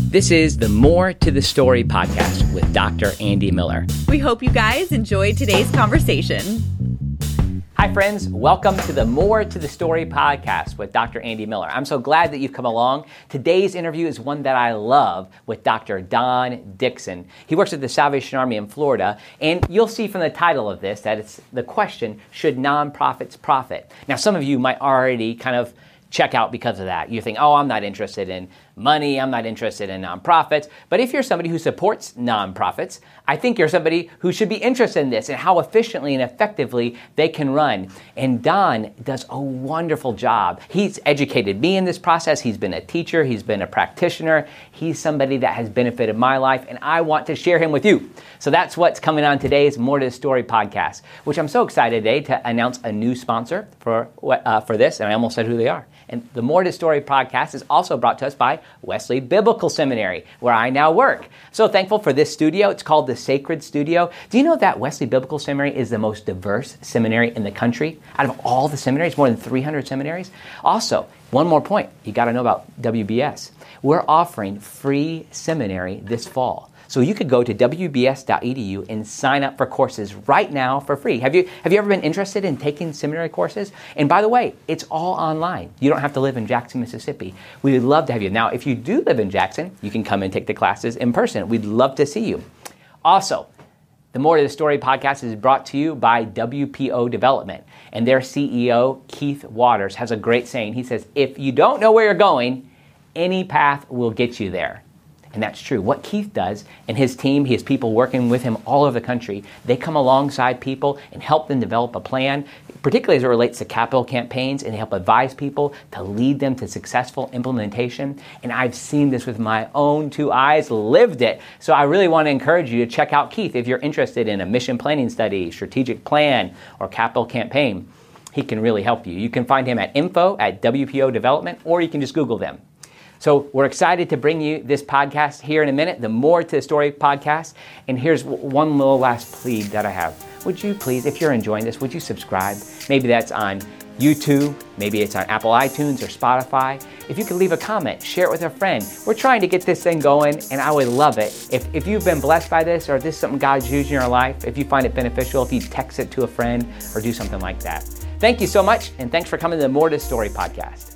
This is the More to the Story podcast with Dr. Andy Miller. We hope you guys enjoyed today's conversation. Hi, friends. Welcome to the More to the Story podcast with Dr. Andy Miller. I'm so glad that you've come along. Today's interview is one that I love with Dr. Don Dixon. He works at the Salvation Army in Florida, and you'll see from the title of this that it's the question Should nonprofits profit? Now, some of you might already kind of check out because of that. You think, oh, I'm not interested in money, I'm not interested in nonprofits. But if you're somebody who supports nonprofits, I think you're somebody who should be interested in this and how efficiently and effectively they can run. And Don does a wonderful job. He's educated me in this process. He's been a teacher, he's been a practitioner. He's somebody that has benefited my life, and I want to share him with you. So that's what's coming on today's More to the Story podcast, which I'm so excited today to announce a new sponsor for, uh, for this, and I almost said who they are. And the More to Story podcast is also brought to us by Wesley Biblical Seminary, where I now work. So thankful for this studio. It's called the Sacred Studio. Do you know that Wesley Biblical Seminary is the most diverse seminary in the country? Out of all the seminaries, more than 300 seminaries. Also, one more point you got to know about WBS. We're offering free seminary this fall. So you could go to wbs.edu and sign up for courses right now for free. Have you have you ever been interested in taking seminary courses? And by the way, it's all online. You don't have to live in Jackson, Mississippi. We would love to have you. Now, if you do live in Jackson, you can come and take the classes in person. We'd love to see you. Also, the More to the Story podcast is brought to you by WPO Development. And their CEO, Keith Waters, has a great saying. He says, If you don't know where you're going, any path will get you there. And that's true. What Keith does and his team, he has people working with him all over the country. They come alongside people and help them develop a plan, particularly as it relates to capital campaigns, and they help advise people to lead them to successful implementation. And I've seen this with my own two eyes, lived it. So I really want to encourage you to check out Keith if you're interested in a mission planning study, strategic plan, or capital campaign. He can really help you. You can find him at info at WPO Development, or you can just Google them. So we're excited to bring you this podcast here in a minute, the More to the Story podcast. And here's one little last plea that I have. Would you please, if you're enjoying this, would you subscribe? Maybe that's on YouTube, maybe it's on Apple iTunes or Spotify. If you could leave a comment, share it with a friend. We're trying to get this thing going, and I would love it. If, if you've been blessed by this, or this is something God's used in your life, if you find it beneficial, if you text it to a friend or do something like that. Thank you so much, and thanks for coming to the More to the Story podcast.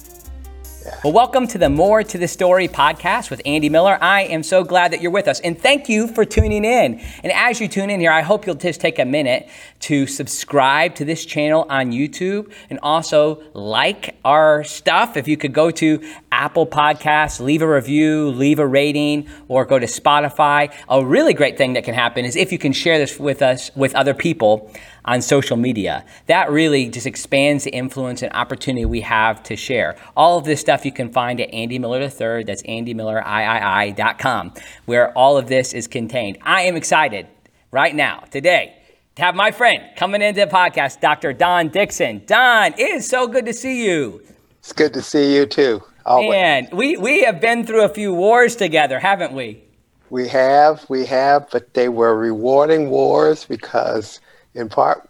Well, welcome to the More to the Story podcast with Andy Miller. I am so glad that you're with us, and thank you for tuning in. And as you tune in here, I hope you'll just take a minute to subscribe to this channel on YouTube and also like our stuff. If you could go to Apple Podcasts, leave a review, leave a rating, or go to Spotify. A really great thing that can happen is if you can share this with us, with other people on social media. That really just expands the influence and opportunity we have to share. All of this stuff you can find at Andy Miller III, that's andymilleriii.com, where all of this is contained. I am excited right now, today, to have my friend coming into the podcast, Dr. Don Dixon. Don, it is so good to see you. It's good to see you too. Always. And we, we have been through a few wars together, haven't we? We have, we have, but they were rewarding wars because in part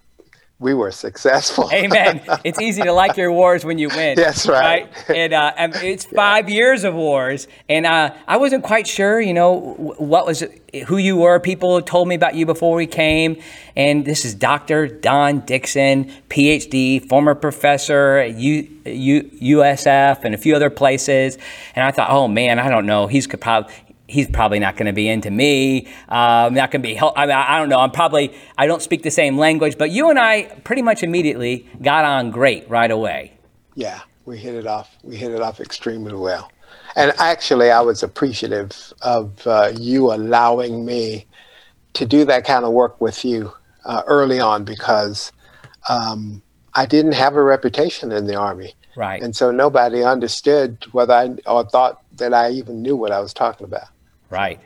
we were successful. Amen. It's easy to like your wars when you win. That's right. right? And, uh, and it's five yeah. years of wars, and uh, I wasn't quite sure, you know, what was who you were. People told me about you before we came, and this is Dr. Don Dixon, PhD, former professor at U, U, USF and a few other places. And I thought, oh man, I don't know. He's could probably he's probably not going to be into me. Um, not going to be help. I, mean, I don't know. I'm probably I don't speak the same language, but you and I pretty much immediately got on great right away. Yeah, we hit it off. We hit it off extremely well. And actually, I was appreciative of uh, you allowing me to do that kind of work with you uh, early on because um, I didn't have a reputation in the army. Right. And so nobody understood whether I or thought that I even knew what I was talking about. Right.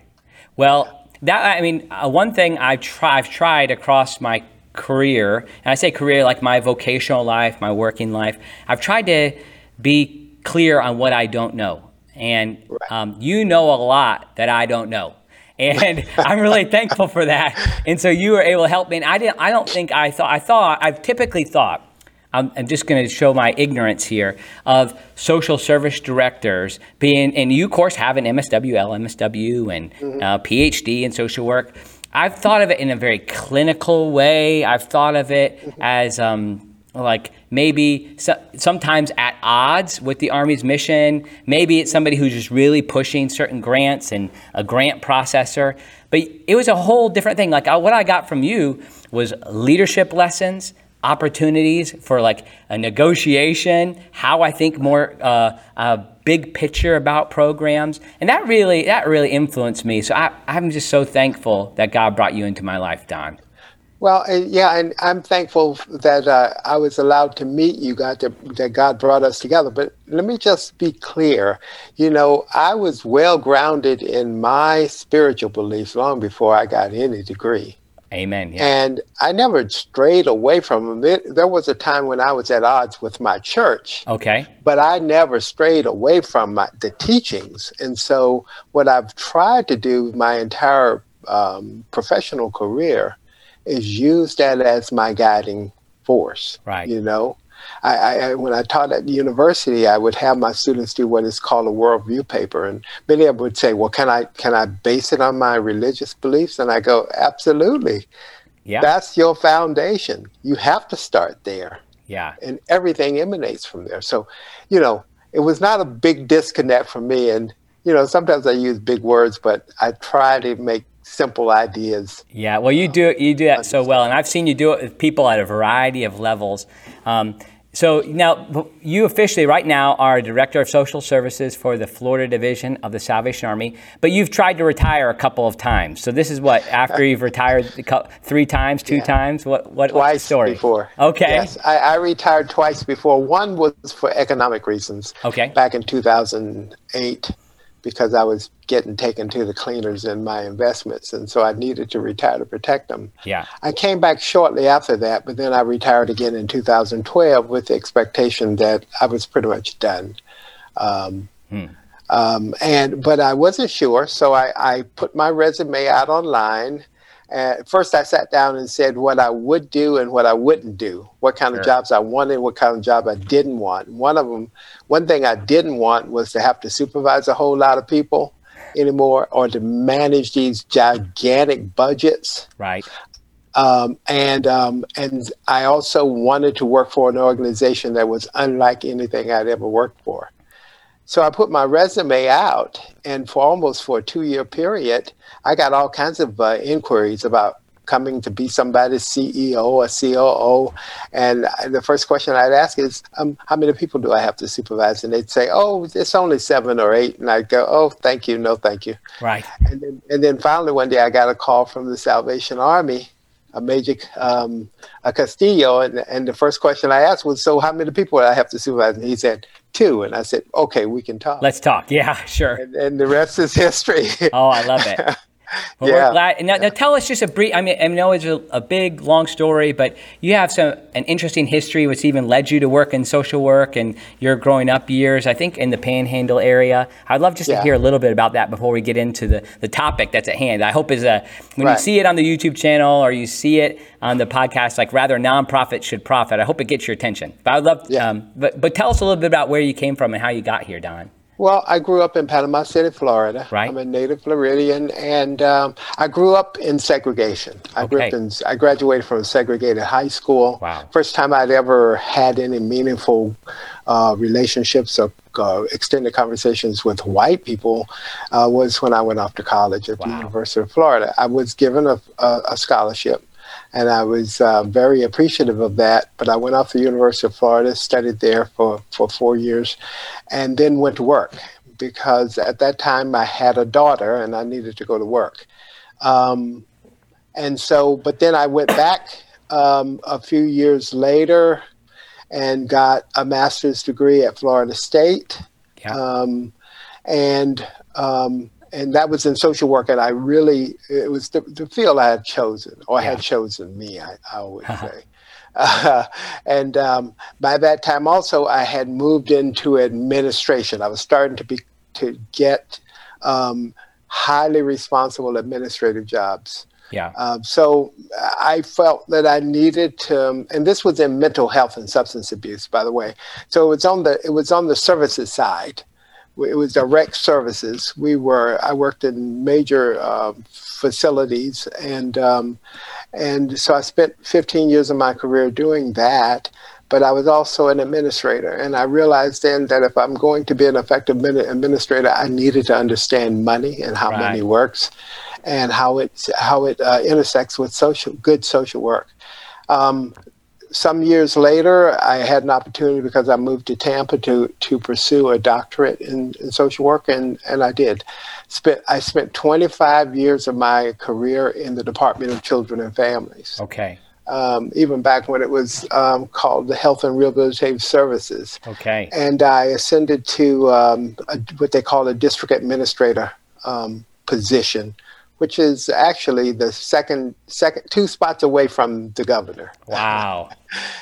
Well, that I mean, uh, one thing I've, try, I've tried across my career, and I say career like my vocational life, my working life, I've tried to be clear on what I don't know. And um, you know a lot that I don't know. And I'm really thankful for that. And so you were able to help me. And I didn't. I don't think I thought. I thought. I've typically thought I'm, I'm just going to show my ignorance here of social service directors being, and you, of course, have an MSWL, MSW, and mm-hmm. uh, PhD in social work. I've thought of it in a very clinical way. I've thought of it mm-hmm. as um, like maybe so, sometimes at odds with the Army's mission. Maybe it's somebody who's just really pushing certain grants and a grant processor. But it was a whole different thing. Like uh, what I got from you was leadership lessons, opportunities for like a negotiation, how I think more uh, a big picture about programs, and that really that really influenced me. So I, I'm just so thankful that God brought you into my life, Don. Well, yeah, and I'm thankful that uh, I was allowed to meet you, God, that, that God brought us together. But let me just be clear. You know, I was well grounded in my spiritual beliefs long before I got any degree. Amen. Yeah. And I never strayed away from them. It, there was a time when I was at odds with my church. Okay. But I never strayed away from my, the teachings. And so, what I've tried to do my entire um, professional career is use that as my guiding force. Right. You know, I, I, when I taught at the university, I would have my students do what is called a worldview paper, and many of them would say, "Well, can I can I base it on my religious beliefs?" And I go, "Absolutely. Yeah. That's your foundation. You have to start there. Yeah. And everything emanates from there. So, you know, it was not a big disconnect for me. And you know, sometimes I use big words, but I try to make simple ideas. Yeah, well, you do you do that so well, and I've seen you do it with people at a variety of levels. Um, so now you officially right now are director of social services for the Florida division of the Salvation Army, but you've tried to retire a couple of times. So this is what after you've retired three times, two yeah. times. What what twice what's the story? before? Okay. Yes, I, I, retired twice before. One was for economic reasons. Okay. Back in 2008 because I was getting taken to the cleaners in my investments. And so I needed to retire to protect them. Yeah. I came back shortly after that, but then I retired again in 2012 with the expectation that I was pretty much done. Um, hmm. um, and but I wasn't sure, so I, I put my resume out online at first, I sat down and said what I would do and what I wouldn't do, what kind of jobs I wanted, what kind of job I didn't want. One of them, one thing I didn't want was to have to supervise a whole lot of people anymore or to manage these gigantic budgets. Right. Um, and um, and I also wanted to work for an organization that was unlike anything I'd ever worked for. So I put my resume out, and for almost for a two-year period, I got all kinds of uh, inquiries about coming to be somebody's CEO or COO. And the first question I'd ask is, um, how many people do I have to supervise? And they'd say, oh, it's only seven or eight. And I'd go, oh, thank you, no, thank you. Right. And then, and then finally one day I got a call from the Salvation Army a Major um, a Castillo, and, and the first question I asked was, "So how many people do I have to supervise?" And he said, two. And I said, "Okay, we can talk." Let's talk. Yeah, sure. And, and the rest is history. oh, I love it. Well, yeah. we're glad. Now, now, tell us just a brief. I mean, I know it's a, a, big, long story, but you have some an interesting history, which even led you to work in social work and your growing up years. I think in the Panhandle area. I'd love just yeah. to hear a little bit about that before we get into the, the topic that's at hand. I hope is a when right. you see it on the YouTube channel or you see it on the podcast, like rather nonprofit should profit. I hope it gets your attention. But I'd love. Yeah. Um, but but tell us a little bit about where you came from and how you got here, Don. Well, I grew up in Panama City, Florida. Right. I'm a native Floridian, and um, I grew up in segregation. I okay. grew up in. I graduated from a segregated high school. Wow. First time I'd ever had any meaningful uh, relationships or uh, extended conversations with white people uh, was when I went off to college at wow. the University of Florida. I was given a, a, a scholarship and I was uh, very appreciative of that. But I went off to the University of Florida, studied there for, for four years, and then went to work because at that time I had a daughter and I needed to go to work. Um, and so, but then I went back um, a few years later and got a master's degree at Florida State. Yeah. Um, and um, and that was in social work and i really it was the, the field i had chosen or yeah. had chosen me i, I always say uh, and um, by that time also i had moved into administration i was starting to be to get um, highly responsible administrative jobs Yeah. Um, so I felt that I needed to, and this was in mental health and substance abuse, by the way. So it was on the it was on the services side. It was direct services. We were I worked in major uh, facilities, and um, and so I spent 15 years of my career doing that. But I was also an administrator, and I realized then that if I'm going to be an effective administrator, I needed to understand money and how Right. money works and how it how it uh, intersects with social good social work. Um, some years later, I had an opportunity because I moved to Tampa to to pursue a doctorate in, in social work, and and I did. Spent I spent 25 years of my career in the Department of Children and Families, Okay. um, even back when it was um, called the Health and Rehabilitative Services Okay. and I ascended to um, a, what they call a district administrator um, position, which is actually the second, second, two spots away from the governor. Wow.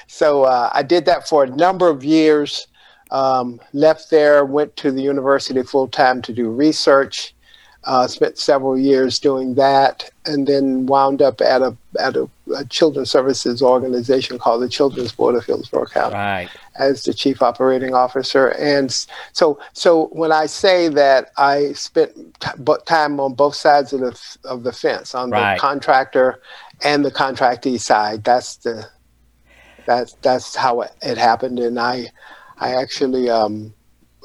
So uh, I did that for a number of years. Um, left there, went to the university full time to do research. Uh, spent several years doing that, and then wound up at a at a, a children's services organization called the Children's Board of Hillsborough County Right. As the chief operating officer. And so, so when I say that I spent t- time on both sides of the f- of the fence, on Right. the contractor and the contractee side, that's the that's that's how it, it happened. And I I actually um,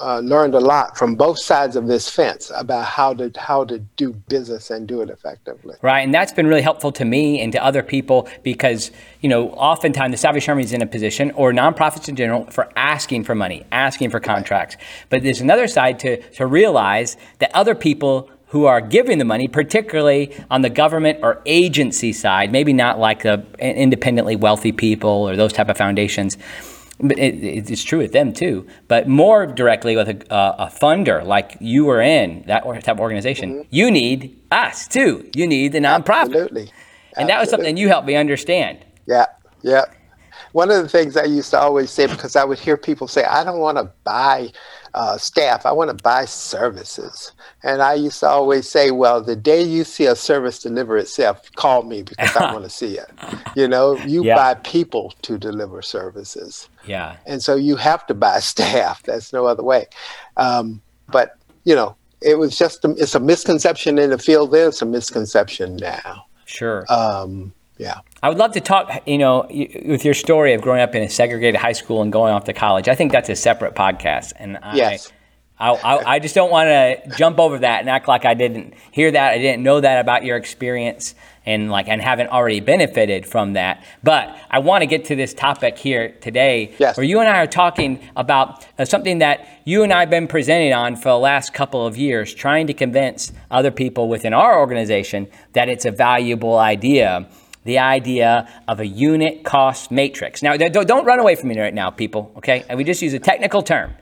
uh, learned a lot from both sides of this fence about how to how to do business and do it effectively. Right, and that's been really helpful to me and to other people because you know oftentimes the Salvation Army is in a position, or nonprofits in general, for asking for money, asking for contracts. But there's another side to to realize that other people who are giving the money, particularly on the government or agency side, maybe not like the independently wealthy people or those type of foundations. It, it- it's true with them too. But more directly with a, a, a funder like you were in that type of organization, mm-hmm. you need us too. You need the nonprofit, Absolutely. and that was something you helped me understand. Yeah, yeah. One of the things I used to always say, because I would hear people say, I don't want to buy uh, staff, I want to buy services. And I used to always say, well, the day you see a service deliver itself, call me because I want to see it. You know, you Yeah. buy people to deliver services. Yeah, And so you have to buy staff. That's no other way. Um, but, you know, it was just, a, it's a misconception in the field then, it's a misconception now. sure. Um, yeah. I would love to talk, you know, with your story of growing up in a segregated high school and going off to college. I think that's a separate podcast, and I, Yes. I, I, I just don't want to jump over that and act like I didn't hear that. I didn't know that about your experience, and like and haven't already benefited from that. But I want to get to this topic here today, Yes. where you and I are talking about uh, something that you and I have been presenting on for the last couple of years, trying to convince other people within our organization that it's a valuable idea the idea of a unit cost matrix. Now, don't, run away from me right now, people, okay? We just use a technical term.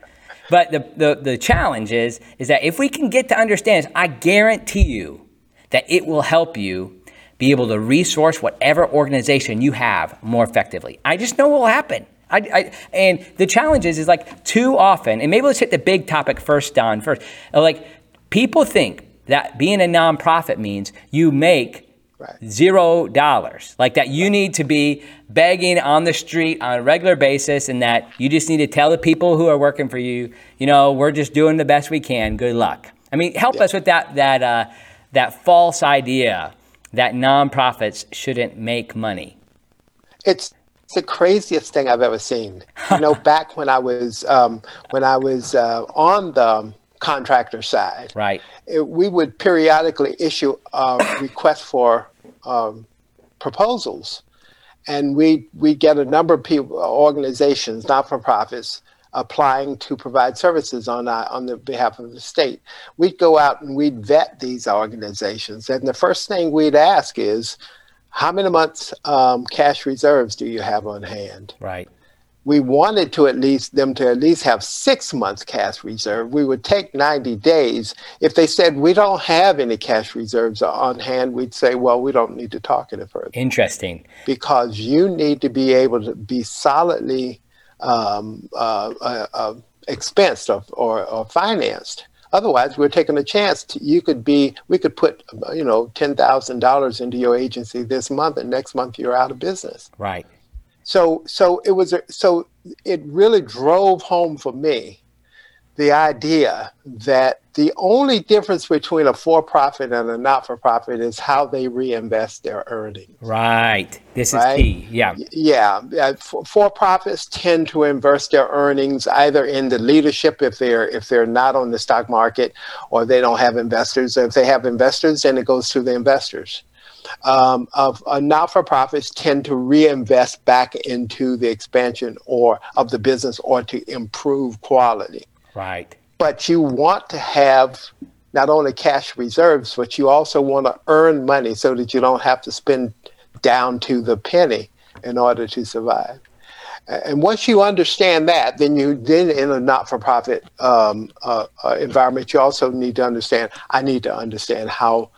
But the, the, the challenge is, is that if we can get to understand this, I guarantee you that it will help you be able to resource whatever organization you have more effectively. I just know what will happen. I, I, and the challenge is, is like too often, and maybe let's hit the big topic first, Don, first. Like people think that being a nonprofit means you make Right. zero dollars. Like that you need to be begging on the street on a regular basis and that you just need to tell the people who are working for you, you know, we're just doing the best we can. Good luck. I mean, help us with that that uh, that false idea that nonprofits shouldn't make money. it's it's the craziest thing I've ever seen. You know, back when I was um, when I was uh, on the contractor side, Right. it, we would periodically issue a request for um, proposals, and we we get a number of people, organizations, not for profits, applying to provide services on our, on the behalf of the state. We'd go out and we'd vet these organizations, and the first thing we'd ask is, how many months um, cash reserves do you have on hand? Right. We wanted to at least them to at least have six months cash reserve. We would take 90 days. If they said we don't have any cash reserves on hand, we'd say, well, we don't need to talk any further Interesting. because you need to be able to be solidly um, uh, uh, uh, expensed or, or, or financed Otherwise, we're taking a chance. To, you could be, we could put, you know, ten thousand dollars into your agency this month, and next month you're out of business. Right. So, so it was, so it really drove home for me the idea that the only difference between a for-profit and a not-for-profit is how they reinvest their earnings. Right. This right? is key. Yeah. Yeah. Uh, for-profits tend to invest their earnings either in the leadership if they're if they're not on the stock market, or they don't have investors. If they have investors, then it goes to the investors. Um, of uh, not-for-profits tend to reinvest back into the expansion or of the business or to improve quality. Right. But you want to have not only cash reserves, but you also want to earn money so that you don't have to spend down to the penny in order to survive. And once you understand that, then you then in a not-for-profit um, uh, uh, environment, you also need to understand. I need to understand how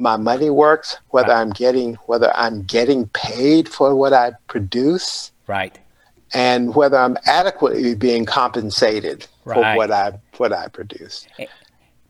my money works, whether right. I'm getting whether I'm getting paid for what I produce, right, and whether I'm adequately being compensated right. for what I what I produce. Eh,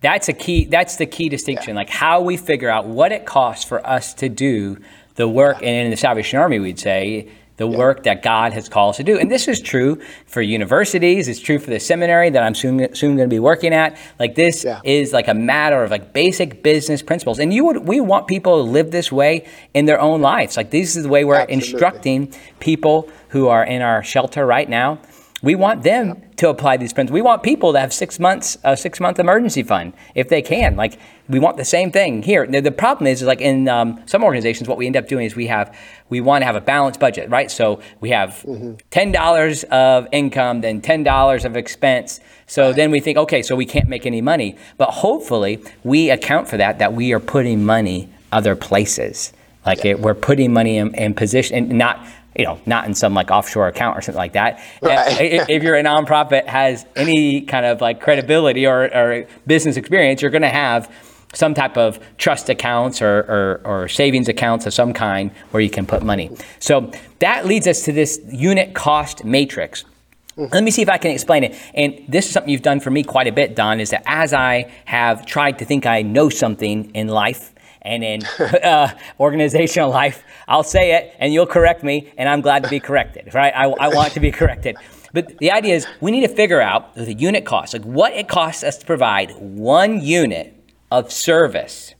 that's a key. That's the key distinction. Yeah. Like how we figure out what it costs for us to do the work, yeah. and in the Salvation Army, we'd say the yeah. work that God has called us to do. And this is true for universities. It's true for the seminary that I'm soon, soon going to be working at. Like this yeah. is like a matter of like basic business principles. And you would, we want people to live this way in their own lives. Like this is the way we're Absolutely. instructing people who are in our shelter right now we want them to apply these principles. We want people to have six months, a six month emergency fund if they can. Like we want the same thing here. The, the problem is, is like in um, some organizations, what we end up doing is we have we want to have a balanced budget, right? So we have mm-hmm. ten dollars of income, then ten dollars of expense. So right. then we think, okay, so we can't make any money. But hopefully, we account for that. That we are putting money other places. Like it, we're putting money in, in position, and not you know, not in some like offshore account or something like that. Right. if, if, you're a nonprofit has any kind of like credibility or, or business experience, you're going to have some type of trust accounts or, or, or, savings accounts of some kind where you can put money. So that leads us to this unit cost matrix. Let me see if I can explain it. And this is something you've done for me quite a bit, Don, is that as I have tried to think I know something in life, and in uh, organizational life, I'll say it and you'll correct me, and I'm glad to be corrected, right? I, I want to be corrected. But the idea is we need to figure out the unit cost, like what it costs us to provide one unit of service.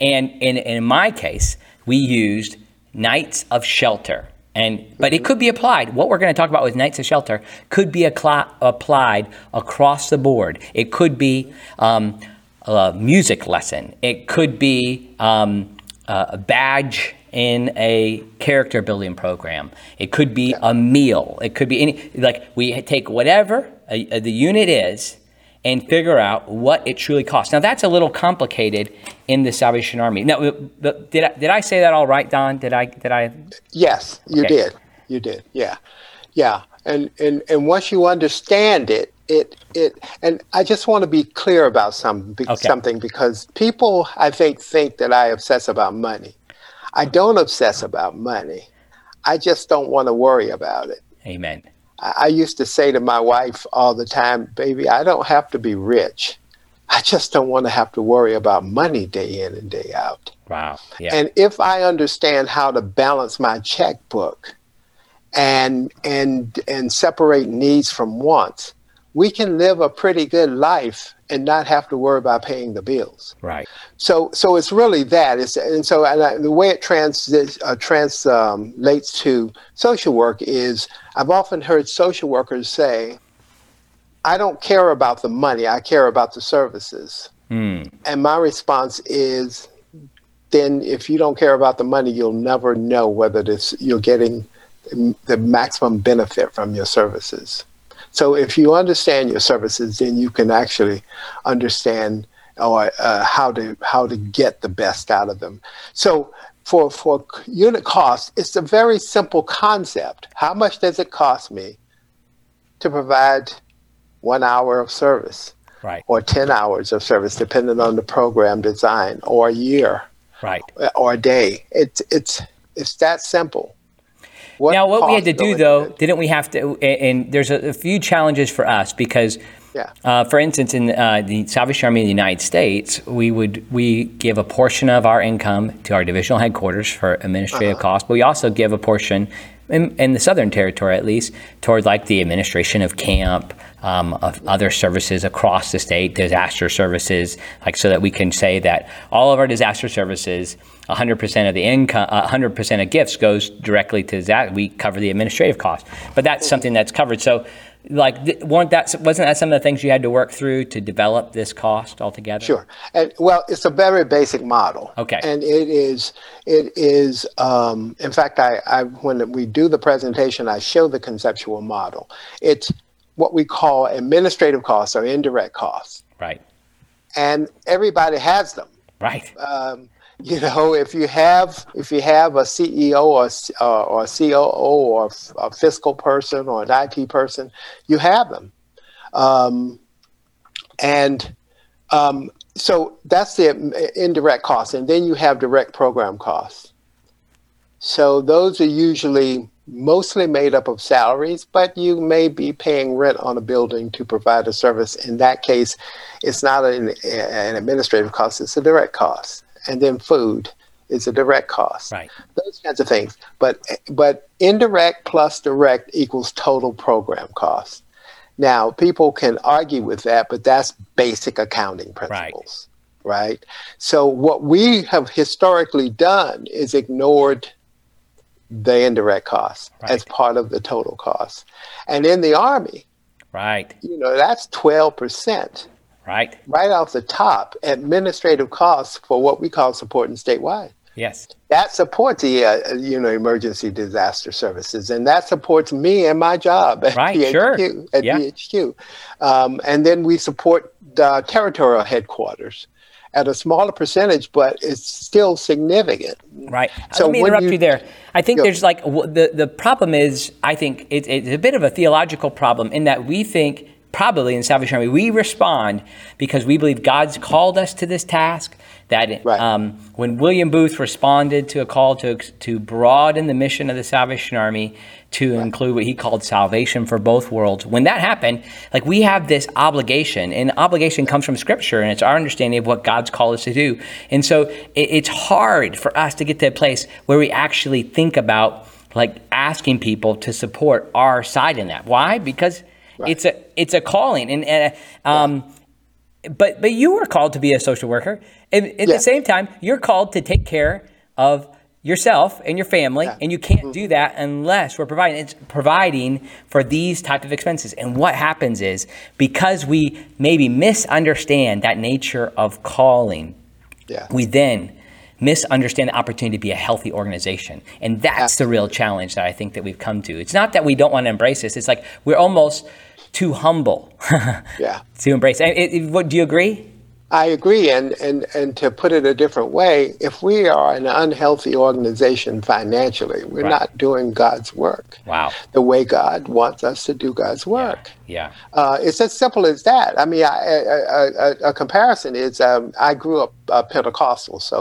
And in, in my case, we used nights of shelter. And, but it could be applied. What we're going to talk about with Nights of Shelter could be applied across the board. It could be um, a music lesson. It could be um, a badge in a character building program. It could be a meal. It could be any, like we take whatever a, a, the unit is and figure out what it truly costs. Now that's a little complicated in the Salvation Army. Now, did I, did I say that all right, Don? Did I, did I? Yes, you okay. did. You did. Yeah. Yeah. And, and, and once you understand it, it it and I just want to be clear about some, okay. something because people I think think that I obsess about money. I don't obsess about money. I just don't want to worry about it. Amen. I, I used to say to my wife all the time, baby, I don't have to be rich. I just don't want to have to worry about money day in and day out. Wow. Yeah. And if I understand how to balance my checkbook and and and separate needs from wants, we can live a pretty good life and not have to worry about paying the bills. Right. So, so it's really that. It's, and so and I, the way it trans, uh, translates um, to social work is I've often heard social workers say, I don't care about the money, I care about the services. Mm. And my response is, then if you don't care about the money, you'll never know whether this, you're getting the maximum benefit from your services. So if you understand your services, then you can actually understand or uh, how to how to get the best out of them. So for for unit cost, it's a very simple concept. How much does it cost me to provide one hour of service, right, or ten hours of service, depending on the program design, or a year, right, or a day? It's it's it's that simple. What now, what we had to do though, didn't we have to? And there's a, a few challenges for us because Yeah. Uh, for instance, in uh, the Salvation Army of the United States, we would we give a portion of our income to our divisional headquarters for administrative costs, but we also give a portion, in, in the Southern Territory at least, toward like the administration of camp, um, of other services across the state, disaster services, like so that we can say that all of our disaster services. 100% of the income, uh, 100% of gifts goes directly to that. We cover the administrative costs, but that's something that's covered. So, like, weren't that wasn't that some of the things you had to work through to develop this cost altogether? Sure. And well, it's a very basic model. Okay. And it is, it is. Um, in fact, I, I when we do the presentation, I show the conceptual model. It's what we call administrative costs or indirect costs, Right. and everybody has them. Right. Um, you know, if you have if you have a CEO or uh, or a COO or a fiscal person or an IT person, you have them, um, and um, so that's the indirect costs, and then you have direct program costs. So those are usually mostly made up of salaries, but you may be paying rent on a building to provide a service. In that case, it's not an, an administrative cost; it's a direct cost and then food is a direct cost. Right. Those kinds of things. But but indirect plus direct equals total program cost. Now people can argue with that, but that's basic accounting principles. Right. right? So what we have historically done is ignored the indirect costs Right. as part of the total cost. And in the army, Right. you know, that's twelve percent Right. right off the top administrative costs for what we call supporting statewide. Yes. That supports the uh, you know emergency disaster services, and that supports me and my job at Right, PHQ. sure. At Yeah. PHQ, um, and then we support the territorial headquarters at a smaller percentage, but it's still significant. Right. So Let me interrupt you, you- there. I think there's like the the problem is I think it, it's a bit of a theological problem in that we think probably in Salvation Army we respond because we believe God's called us to this task. That Right. um, when William Booth responded to a call to to broaden the mission of the Salvation Army to include what he called salvation for both worlds, when that happened, like we have this obligation, and obligation comes from Scripture, and it's our understanding of what God's called us to do. And so it, it's hard for us to get to a place where we actually think about like asking people to support our side in that. Why? Because it's a it's a calling, and, and um, but but you were called to be a social worker. And at Yeah. the same time you're called to take care of yourself and your family Yeah. and you can't do mm-hmm. that unless we're providing it's providing for these type of expenses. And what happens is because we maybe misunderstand that nature of calling Yeah. we then misunderstand the opportunity to be a healthy organization. And that's the real challenge that i think that we've come to. It's not that we don't want to embrace this. It's like we're almost too humble Yeah. to embrace it, it, what, do you agree I agree, and, and and to put it a different way, if we are an unhealthy organization financially, we're Right. not doing God's work. Wow. The way God wants us to do God's work. yeah Uh, it's as simple as that. I mean, I, a, a, a comparison is um, I grew up uh, Pentecostal, so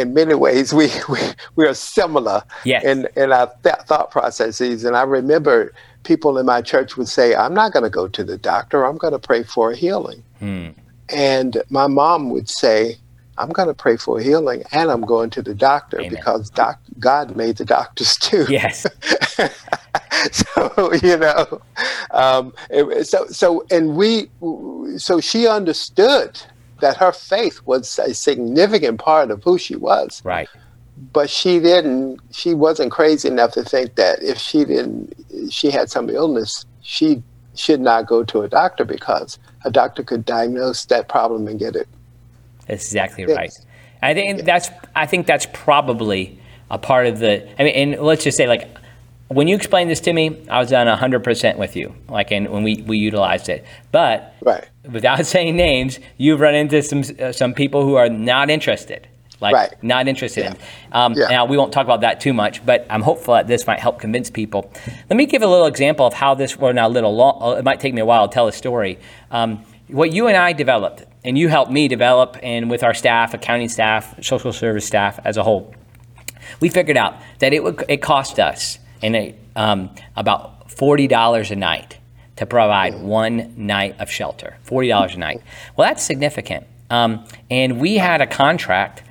in many ways we we, we are similar Yes. in in our th- thought processes. And I remember people in my church would say, "I'm not going to go to the doctor. I'm going to pray for a healing." And my mom would say, I'm going to pray for healing and I'm going to the doctor Amen. because doc- God made the doctors too. yes so you know um, it- so so and we so she understood that her faith was a significant part of who she was right but she didn't she wasn't crazy enough to think that if she didn't she had some illness she should not go to a doctor because a doctor could diagnose that problem and get it exactly Yes. right. I think that's I think that's probably a part of the. I mean, and let's just say like when you explained this to me, I was on hundred percent with you. Like, and when we we utilized it, but right without saying names, you've run into some uh, some people who are not interested. Like Right. not interested in. Um, Yeah. Now we won't talk about that too much, but I'm hopeful that this might help convince people. Let me give a little example of how this. Well, now a little long. uh, It might take me a while to tell a story. Um, what you and I developed, and you helped me develop, and with our staff, accounting staff, social service staff as a whole, we figured out that it would it cost us and it, um, about forty dollars a night to provide one night of shelter, $40 a night. Well, that's significant. Um, and we had a contract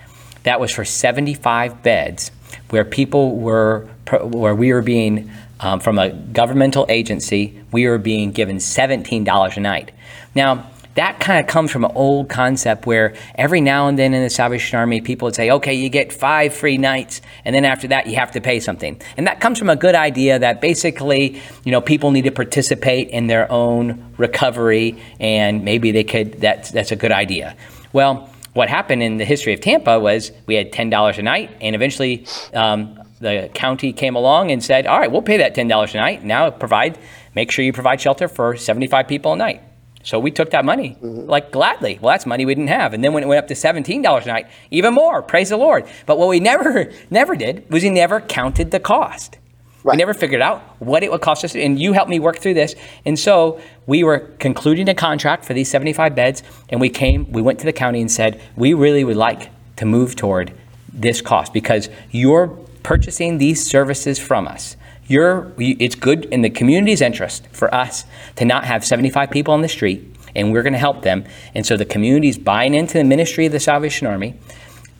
that was for 75 beds where people were, where we were being, um, from a governmental agency, we were being given $17 a night. Now, that kind of comes from an old concept where every now and then in the Salvation Army, people would say, okay, you get five free nights, and then after that, you have to pay something. And that comes from a good idea that basically, you know, people need to participate in their own recovery, and maybe they could, that's, that's a good idea. Well, what happened in the history of Tampa was we had $10 a night, and eventually um, the county came along and said, all right, we'll pay that $10 a night. Now provide, make sure you provide shelter for 75 people a night. So we took that money, mm-hmm. like gladly. Well, that's money we didn't have. And then when it went up to $17 a night, even more, praise the Lord. But what we never, never did was we never counted the cost. Right. We never figured out what it would cost us. And you helped me work through this. And so we were concluding a contract for these 75 beds. And we came, we went to the county and said, we really would like to move toward this cost because you're purchasing these services from us. You're, it's good in the community's interest for us to not have 75 people on the street, and we're going to help them. And so the community's buying into the ministry of the Salvation Army,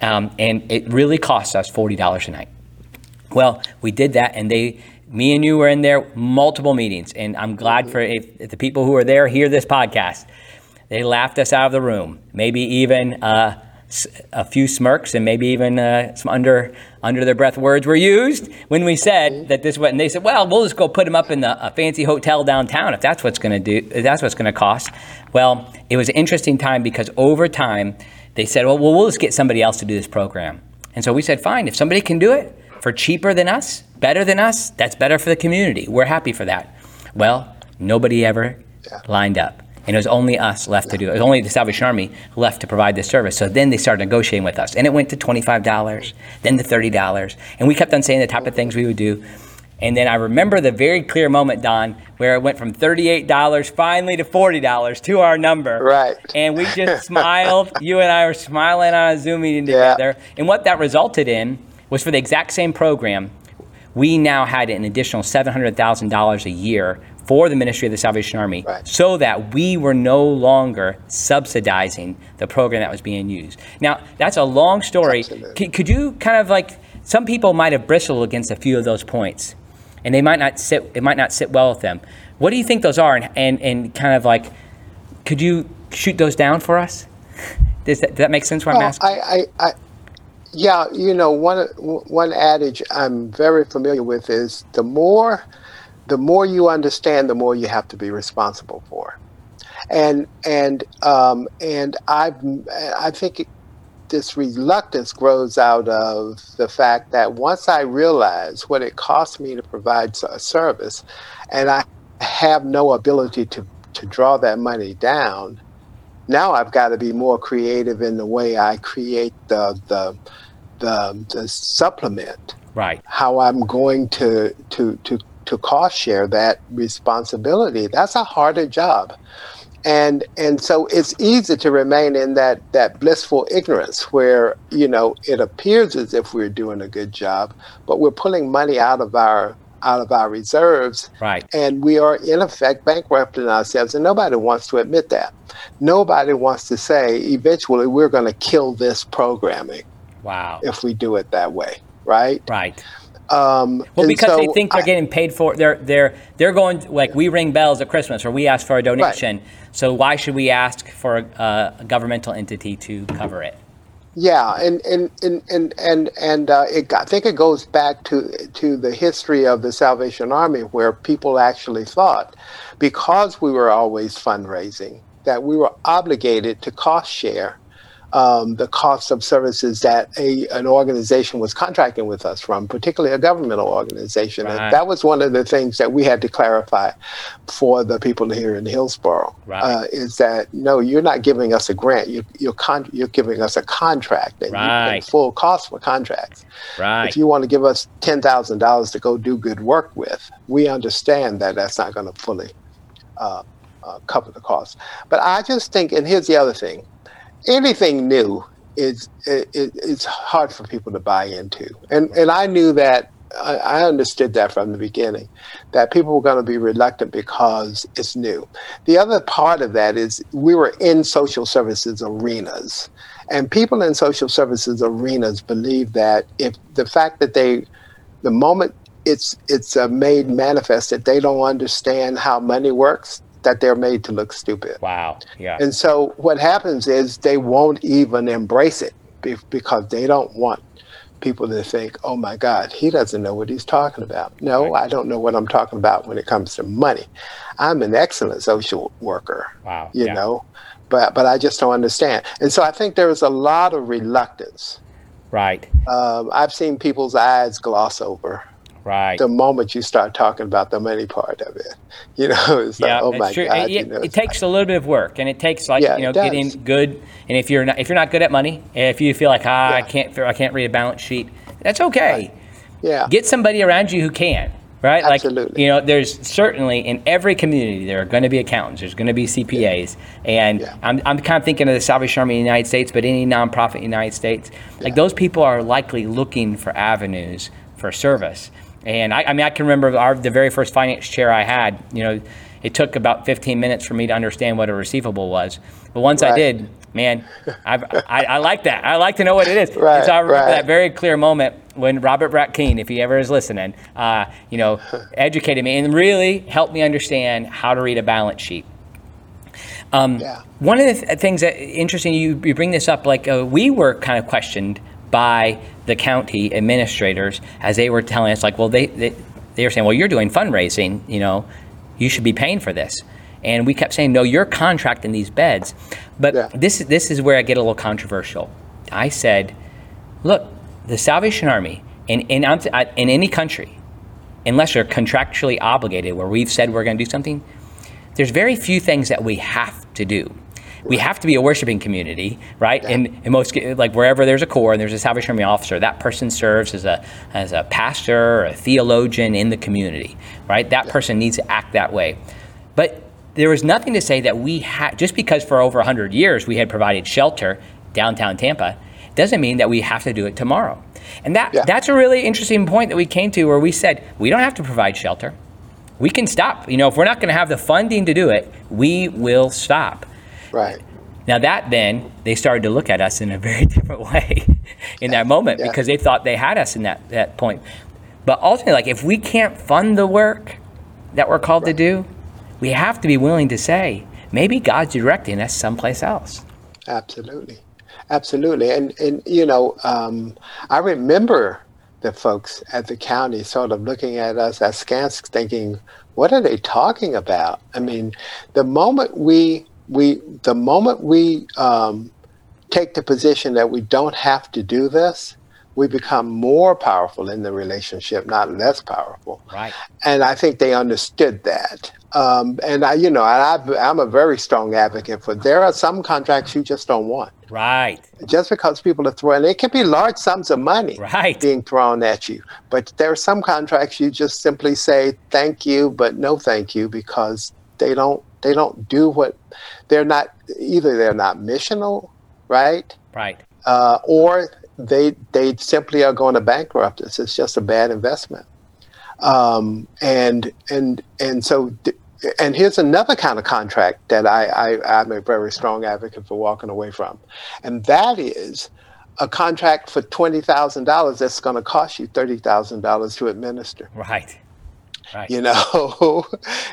um, and it really costs us $40 a night. Well, we did that, and they, me and you were in there multiple meetings, and I'm glad for if, if the people who are there hear this podcast. They laughed us out of the room, maybe even. Uh, a few smirks and maybe even uh, some under under their breath words were used when we said that this went and they said well we'll just go put them up in the, a fancy hotel downtown if that's what's going to do if that's what's going to cost well it was an interesting time because over time they said well we'll just get somebody else to do this program and so we said fine if somebody can do it for cheaper than us better than us that's better for the community we're happy for that well nobody ever lined up and it was only us left to do it. It was only the Salvation Army left to provide this service. So then they started negotiating with us, and it went to $25, then to $30, and we kept on saying the type of things we would do. And then I remember the very clear moment, Don, where it went from $38 finally to $40 to our number. Right. And we just smiled. You and I were smiling on a Zoom meeting together. Yeah. And what that resulted in was for the exact same program, we now had an additional $700,000 a year for the ministry of the Salvation Army right. so that we were no longer subsidizing the program that was being used. Now, that's a long story. C- could you kind of like, some people might have bristled against a few of those points and they might not sit, it might not sit well with them. What do you think those are? And, and, and kind of like, could you shoot those down for us? Does that, does that make sense what I'm asking? I, I, I, yeah, you know, one, one adage I'm very familiar with is the more the more you understand, the more you have to be responsible for. And and um, and I I think this reluctance grows out of the fact that once I realize what it costs me to provide a service, and I have no ability to to draw that money down, now I've got to be more creative in the way I create the the the, the supplement. Right. How I'm going to to to to cost share that responsibility. That's a harder job. And and so it's easy to remain in that that blissful ignorance where, you know, it appears as if we're doing a good job, but we're pulling money out of our out of our reserves. Right. And we are in effect bankrupting ourselves and nobody wants to admit that. Nobody wants to say eventually we're going to kill this programming. Wow. If we do it that way, right? Right. Um, well, because so they think they're I, getting paid for they're they're they're going like we ring bells at Christmas or we ask for a donation. Right. So why should we ask for a, a, governmental entity to cover it? Yeah, and and and and and, and uh, it, I think it goes back to to the history of the Salvation Army, where people actually thought, because we were always fundraising, that we were obligated to cost share um, the cost of services that a an organization was contracting with us from, particularly a governmental organization. Right. And that was one of the things that we had to clarify for the people here in Hillsborough. Right. Uh, is that no, you're not giving us a grant. You, you're con- you're giving us a contract and, right. full cost for contracts. Right. If you want to give us ten thousand dollars to go do good work with, we understand that that's not going to fully. Uh, uh, cover the cost. But I just think, and here's the other thing anything new is it, it's hard for people to buy into, and and I knew that I, understood that from the beginning, that people were going to be reluctant because it's new. The other part of that is we were in social services arenas, and people in social services arenas believe that if the fact that they, the moment it's it's uh, made manifest that they don't understand how money works, that they're made to look stupid. Wow. Yeah. And so what happens is they won't even embrace it because they don't want people to think, oh my God, he doesn't know what he's talking about. No, right. I don't know what I'm talking about when it comes to money. I'm an excellent social worker. Wow. You yeah. know, but but I just don't understand. And so I think there is a lot of reluctance. Right. Um, I've seen people's eyes gloss over Right. The moment you start talking about the money part of it, you know, it's yeah, like, oh my true. god. It, you know, it takes like, a little bit of work, and it takes like yeah, you know getting good. And if you're not if you're not good at money, if you feel like ah yeah. I can't I can't read a balance sheet, that's okay. Right. Yeah. Get somebody around you who can. Right, Absolutely. like you know, there's certainly in every community there are going to be accountants, there's going to be CPAs, and. I'm, I'm kind of thinking of the Salvation Army in the United States, but any nonprofit in the United States, like those people are likely looking for avenues for service. And I, I mean, I can remember our, the very first finance chair I had, you know, it took about 15 minutes for me to understand what a receivable was. But once right. I did, man, I, I, I, like that. I like to know what it is. Right, so I remember right. that very clear moment when Robert Brackeen, if he ever is listening, uh, you know, educated me and really helped me understand how to read a balance sheet. Um, yeah. One of the th- things that interesting, you, you bring this up, like uh, we were kind of questioned by the county administrators as they were telling us, like, well, they, they, they were saying, well, you're doing fundraising, you know, you should be paying for this. And we kept saying, no, you're contracting these beds. But yeah. this, this is where I get a little controversial. I said, look, the Salvation Army in, in, in any country, unless you're contractually obligated, where we've said we're going to do something, there's very few things that we have to do we have to be a worshiping community, right? Yeah. In, in most, like wherever there's a corps and there's a Salvation Army officer, that person serves as a as a pastor or a theologian in the community, right? That yeah. person needs to act that way. But there was nothing to say that we had just because for over 100 years we had provided shelter downtown Tampa doesn't mean that we have to do it tomorrow. And that yeah. that's a really interesting point that we came to where we said we don't have to provide shelter. We can stop. You know, if we're not going to have the funding to do it, we will stop. Right. Now that then they started to look at us in a very different way in that moment yeah. because they thought they had us in that, that point. But ultimately, like if we can't fund the work that we're called right. to do, we have to be willing to say, maybe God's directing us someplace else. Absolutely. Absolutely. And, and you know, um, I remember the folks at the county sort of looking at us askance, thinking, what are they talking about? I mean, the moment we we the moment we um, take the position that we don't have to do this, we become more powerful in the relationship, not less powerful. Right. And I think they understood that. Um, and I, you know, I, I'm a very strong advocate for. There are some contracts you just don't want. Right. Just because people are throwing, it can be large sums of money right. being thrown at you. But there are some contracts you just simply say thank you, but no thank you because they don't they don't do what they're not either they're not missional, right? Right. Uh, or they they simply are going to bankrupt us. It's just a bad investment. Um, and and and so and here's another kind of contract that I, I I'm a very strong advocate for walking away from, and that is a contract for twenty thousand dollars that's going to cost you thirty thousand dollars to administer. Right. Right. You know,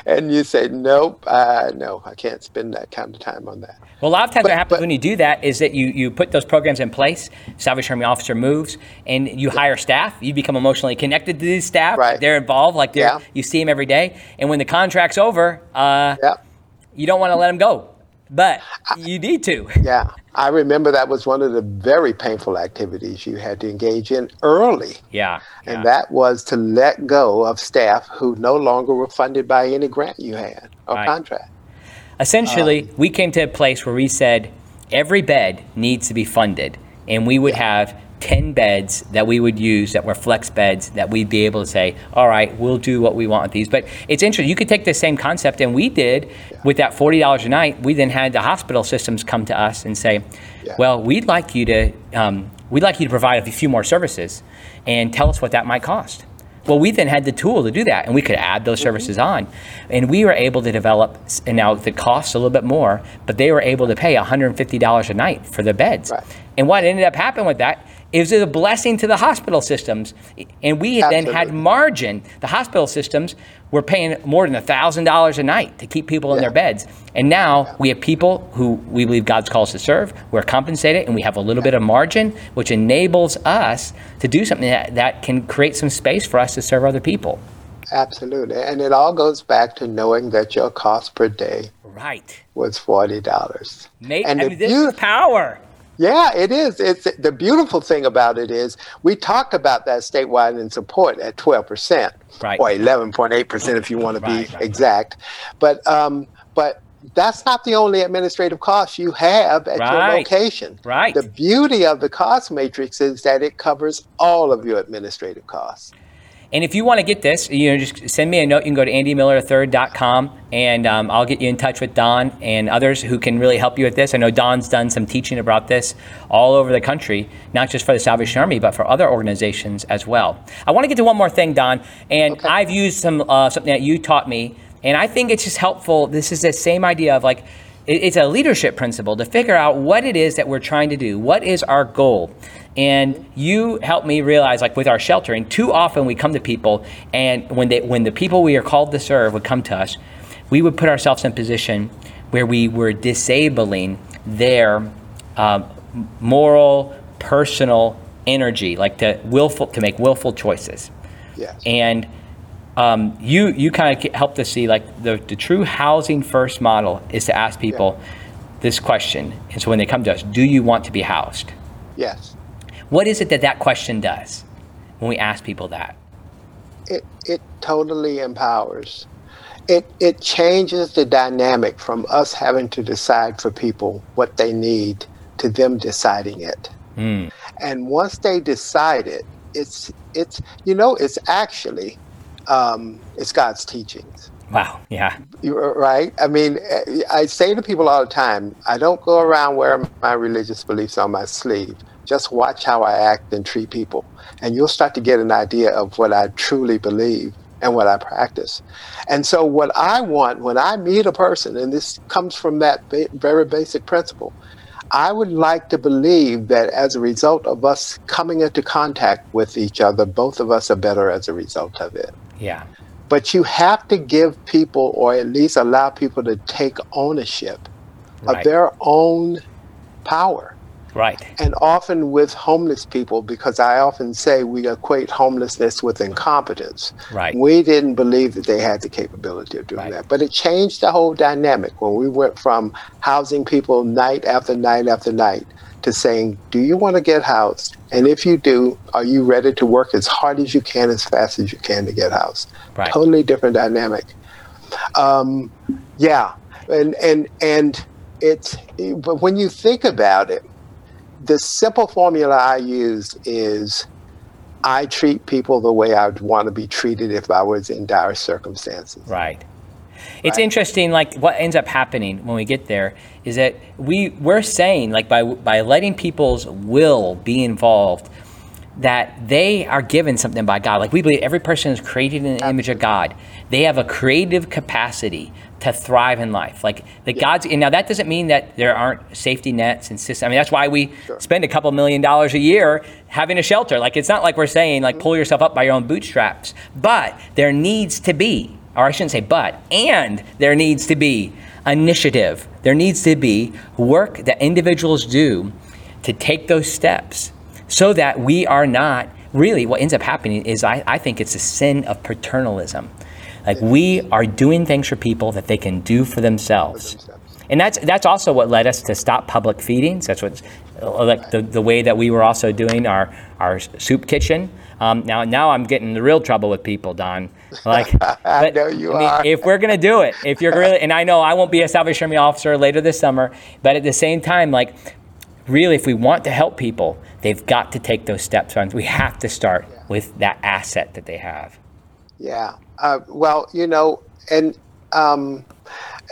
and you say, nope, uh, no, I can't spend that kind of time on that. Well, a lot of times but, what happens but, when you do that is that you, you put those programs in place, Salvation Army officer moves, and you hire staff. You become emotionally connected to these staff. Right. They're involved, like they're, yeah. you see them every day. And when the contract's over, uh, yeah. you don't want to let them go but you need to. Yeah. I remember that was one of the very painful activities you had to engage in early. Yeah. And yeah. that was to let go of staff who no longer were funded by any grant you had or right. contract. Essentially, um, we came to a place where we said every bed needs to be funded, and we would yeah. have 10 beds that we would use that were flex beds that we'd be able to say, all right, we'll do what we want with these. But it's interesting. You could take the same concept, and we did yeah. with that $40 a night. We then had the hospital systems come to us and say, yeah. well, we'd like you to, um, we'd like you to provide a few more services and tell us what that might cost. well, we then had the tool to do that, and we could add those Mm-hmm. services on, and we were able to develop. And now the cost a little bit more, but they were able to pay 150 dollars a night for the beds. Right. And what ended up happening with that is it a blessing to the hospital systems, and we then had margin. The hospital systems were paying more than thousand dollars a night to keep people in their beds, and now we have people who we believe God's calls to serve. We're compensated, and we have a little bit of margin, which enables us to do something that, that can create some space for us to serve other people. Absolutely. And it all goes back to knowing that your cost per day Right. was forty dollars. And I mean, this beaut- is power. Yeah, it is. It's the beautiful thing about it is we talk about that statewide in support at twelve percent, Right. or eleven point eight percent if you want to be Right, exact. But um, but that's not the only administrative cost you have at your Right. location. Right. The beauty of the cost matrix is that it covers all of your administrative costs. And if you want to get this, you know, just send me a note. You can go to andymiller3rd.com and um, I'll get you in touch with Don and others who can really help you with this. I know Don's done some teaching about this all over the country, not just for the Salvation Army, but for other organizations as well. I want to get to one more thing, Don, and Okay. I've used some uh, something that you taught me, and I think it's just helpful. This is the same idea of like, it's a leadership principle to figure out what it is that we're trying to do. What is our goal? And you help me realize, like with our sheltering, too often we come to people, and when they, when the people we are called to serve would come to us, we would put ourselves in a position where we were disabling their um, moral, personal energy, like to willful to make willful choices. Yes. And um, you you kind of help to see like the, the true housing first model is to ask people this question. And so when they come to us, do you want to be housed? yes. What is it that that question does when we ask people that? it it totally empowers. It it changes the dynamic from us having to decide for people what they need to them deciding it. And once they decide it, it's it's you know it's actually um, it's God's teachings. Wow. Yeah. Right. I mean, I say to people all the time, I don't go around wearing my religious beliefs on my sleeve. Just watch how I act and treat people, and you'll start to get an idea of what I truly believe and what I practice. And so, what I want when I meet a person, and this comes from that ba- very basic principle, I would like to believe that as a result of us coming into contact with each other, both of us are better as a result of it Yeah. but you have to give people or at least allow people to take ownership Right. of their own power Right. and often with homeless people because i often say we equate homelessness with incompetence Right. we didn't believe that they had the capability of doing Right. that but it changed the whole dynamic when we went from housing people night after night after night to saying do you want to get housed and if you do are you ready to work as hard as you can as fast as you can to get housed Right. totally different dynamic um, yeah and and and it's but when you think about it the simple formula i use is i treat people the way i'd want to be treated if i was in dire circumstances Right. It's Right. interesting, like what ends up happening when we get there is that we we're saying, like by by letting people's will be involved, that they are given something by God. Like we believe every person is created in the image of God. They have a creative capacity to thrive in life. Like the God's and now that doesn't mean that there aren't safety nets and systems. I mean that's why we spend a couple million dollars a year having a shelter. Like it's not like we're saying like mm-hmm. pull yourself up by your own bootstraps. But there needs to be, or I shouldn't say but, and there needs to be initiative. There needs to be work that individuals do to take those steps so that we are not really what ends up happening is I, I think it's a sin of paternalism. Like we are doing things for people that they can do for themselves. And that's that's also what led us to stop public feedings. That's what like the, the way that we were also doing our our soup kitchen. Um, now now I'm getting the real trouble with people, Don. Like I know you I mean, are. if we're gonna do it, if you're really, and I know I won't be a Salvation Army officer later this summer, but at the same time, like, really, if we want to help people, they've got to take those steps. On we have to start with that asset that they have. Yeah. Uh, well, you know, and um,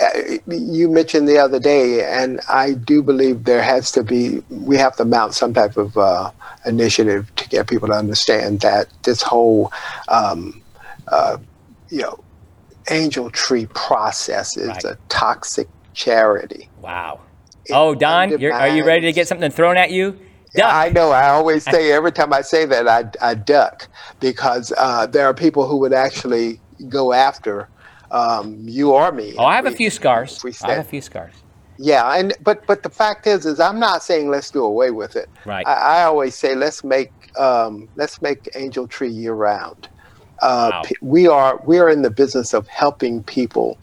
uh, you mentioned the other day, and I do believe there has to be, we have to mount some type of uh, initiative to get people to understand that this whole, um, uh, you know, angel tree process is Right. a toxic charity. Wow. Oh, Don, you're, are you ready to get something thrown at you? Duck. I know. I always say every time I say that, I, I duck because uh, there are people who would actually go after um, you or me. oh, I have a few scars. we I have a few scars. Yeah, and but but the fact is, is I'm not saying let's do away with it. Right. I, I always say let's make um, let's make Angel Tree year round. Uh, Wow. p- We are we are in the business of helping people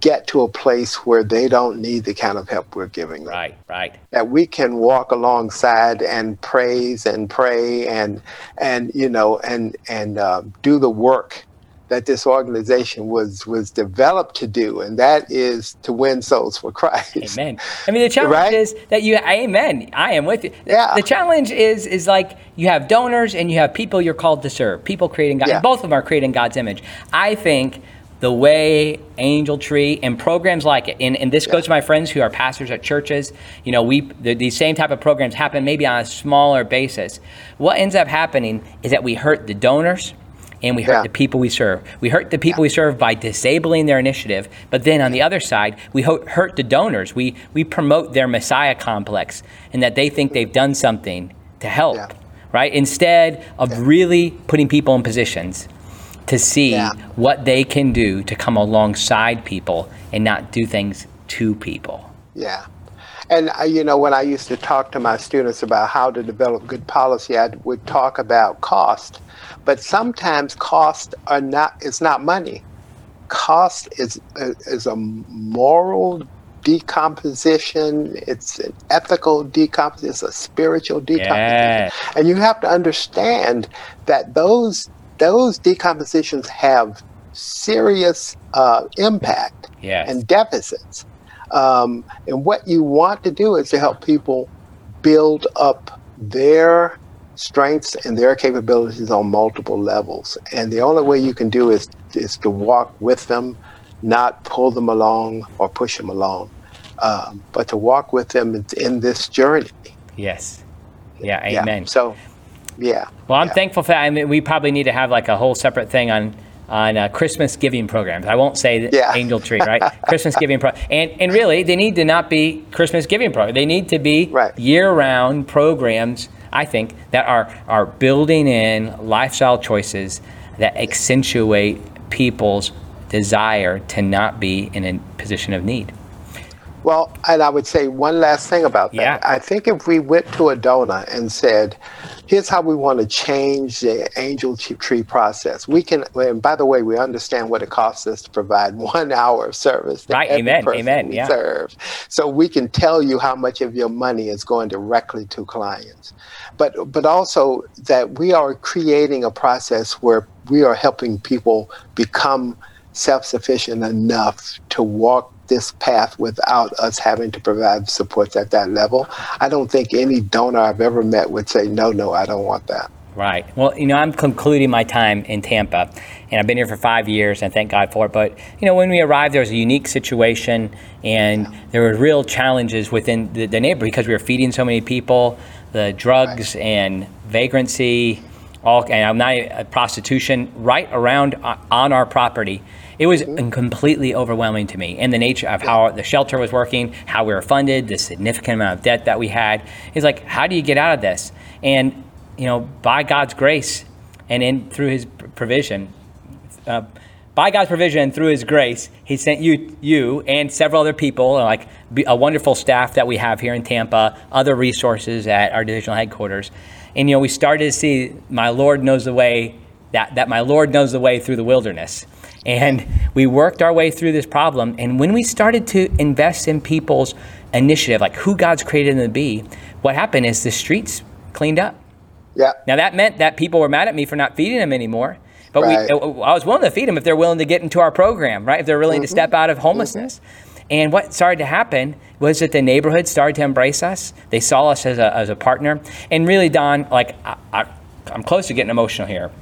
get to a place where they don't need the kind of help we're giving them. Right, right. That we can walk alongside and praise and pray and and you know and and um, do the work that this organization was was developed to do, and that is to win souls for Christ. Amen. I mean, the challenge Right? is that you. Amen. I am with you. Yeah. The challenge is is like you have donors and you have people you're called to serve. People creating God. Yeah. Both of them are creating God's image. I think the way Angel Tree and programs like it, and, and this goes to my friends who are pastors at churches. You know, we the, these same type of programs happen maybe on a smaller basis. What ends up happening is that we hurt the donors and we hurt Yeah. the people we serve. We hurt the people we serve by disabling their initiative, but then on the other side, we hurt the donors. We we promote their messiah complex and that they think they've done something to help, Yeah. right? Instead of really putting people in positions to see Yeah. what they can do to come alongside people and not do things to people. Yeah. And uh, you know, when I used to talk to my students about how to develop good policy, I would talk about cost. But sometimes cost are not is not money. Cost is uh, is a moral decomposition. It's an ethical decomposition. It's a spiritual decomposition. Yes. And you have to understand that those those decompositions have serious uh, impact Yes. and deficits. Um, and what you want to do is to help people build up their strengths and their capabilities on multiple levels. And the only way you can do is is to walk with them, not pull them along or push them along, um, but to walk with them in, this journey. Yes. Yeah, Yeah. amen. So, yeah. Well, I'm yeah. thankful for that. I mean, we probably need to have like a whole separate thing on on uh, Christmas giving programs. I won't say that Yeah. angel tree, right? Christmas giving pro, and and really they need to not be Christmas giving programs. They need to be Right. year-round programs. I think that are are building in lifestyle choices that accentuate people's desire to not be in a position of need. Well, and I would say one last thing about that. Yeah. I think if we went to a donor and said, here's how we want to change the angel tree process, we can, and by the way, we understand what it costs us to provide one hour of service to Right, every amen, person amen, we yeah. serve. So we can tell you how much of your money is going directly to clients. But, but also that we are creating a process where we are helping people become self-sufficient enough to walk this path without us having to provide supports at that level. I don't think any donor I've ever met would say, no, no, I don't want that. Right. Well, you know, I'm concluding my time in Tampa, and I've been here for five years, and thank God for it. But you know, when we arrived, there was a unique situation, and there were real challenges within the, the neighborhood because we were feeding so many people, the drugs and vagrancy, all, and I'm not uh, prostitution right around uh, on our property. It was completely overwhelming to me, and the nature of how the shelter was working, how we were funded, the significant amount of debt that we had. Is like, how do you get out of this? And you know, by God's grace and in through His provision, uh, by God's provision and through His grace, He sent you, you and several other people, like a wonderful staff that we have here in Tampa, other resources at our divisional headquarters, and you know, we started to see my Lord knows the way that that my Lord knows the way through the wilderness. And we worked our way through this problem. And when we started to invest in people's initiative, like who God's created them to be, what happened is the streets cleaned up. Yeah. Now that meant that people were mad at me for not feeding them anymore. But Right. we, I was willing to feed them if they're willing to get into our program, right? If they're willing to mm-hmm. step out of mm-hmm. homelessness. And what started to happen was that the neighborhood started to embrace us. They saw us as a, as a partner. And really, Don, like I, I, I'm close to getting emotional here.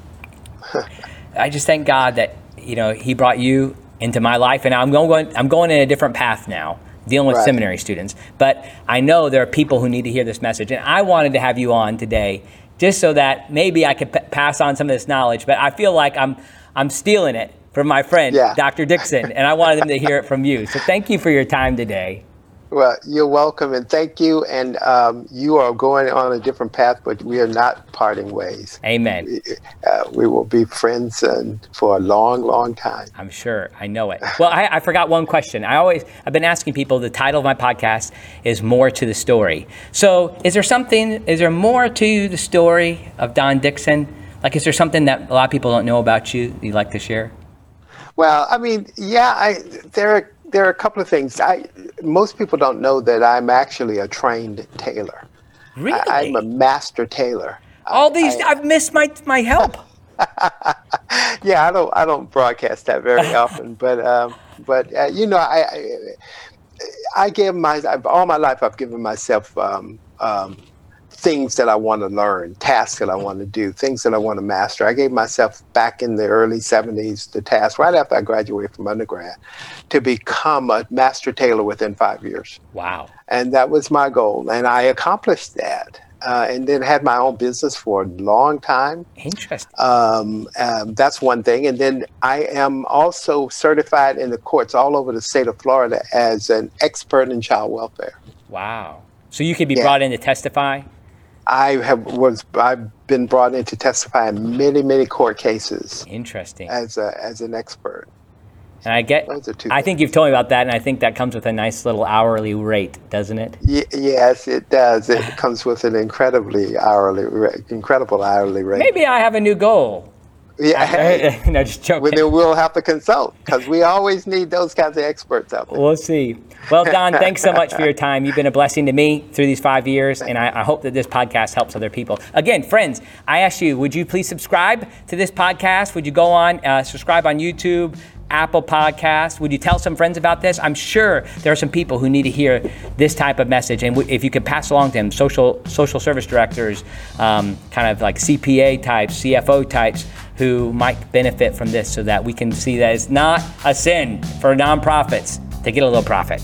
I just thank God that you know He brought you into my life, and I'm going I'm going in a different path now, dealing with Right. seminary students. But I know there are people who need to hear this message, and I wanted to have you on today just so that maybe I could p- pass on some of this knowledge. But I feel like I'm I'm stealing it from my friend Yeah. Dr. Dixon, and I wanted them to hear it from you. So thank you for your time today. Well, you're welcome, and thank you. And um, you are going on a different path, but we are not parting ways. Amen. Uh, we will be friends and for a long, long time. I'm sure. I know it. Well, I, I forgot one question. I always, I've been asking people. The title of my podcast is "More to the Story." So, is there something? Is there more to the story of Don Dixon? Like, is there something that a lot of people don't know about you you'd like to share? Well, I mean, yeah, I there are there are a couple of things. I most people don't know that I'm actually a trained tailor. Really? I, am a master tailor. All these, I- I, have missed my my help. yeah, I don't I don't broadcast that very often, but um, but uh, you know, I, I I give my all my life I've given myself um, um, things that I want to learn, tasks that I want to do, things that I want to master. I gave myself back in the early '70s the task right after I graduated from undergrad to become a master tailor within five years Wow. and that was my goal and i accomplished that uh, and then had my own business for a long time Interesting. um, um, that's one thing and then i am also certified in the courts all over the state of florida as an expert in child welfare wow. So you could be yeah. brought in to testify. I have was i've been brought in to testify in many many court cases Interesting. as a as an expert And I get. Those are two I think you've told me about that, and I think that comes with a nice little hourly rate, doesn't it? y- yes it does it comes with an incredibly hourly incredible hourly rate Maybe I have a new goal. Yeah no, just joking. then we'll have to consult because we always need those kinds of experts out there. We'll see. Well, Don, thanks so much for your time. You've been a blessing to me through these five years, and I, I hope that this podcast helps other people. Again, friends, I ask you, would you please subscribe to this podcast? Would you go on, uh, subscribe on YouTube, Apple Podcasts? Would you tell some friends about this? I'm sure there are some people who need to hear this type of message, and w- if you could pass along to them, social social service directors, um, kind of like CPA types, CFO types, who might benefit from this, so that we can see that it's not a sin for nonprofits to get a little profit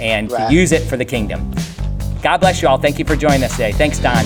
and Right. to use it for the kingdom. God bless you all. Thank you for joining us today. Thanks, Don.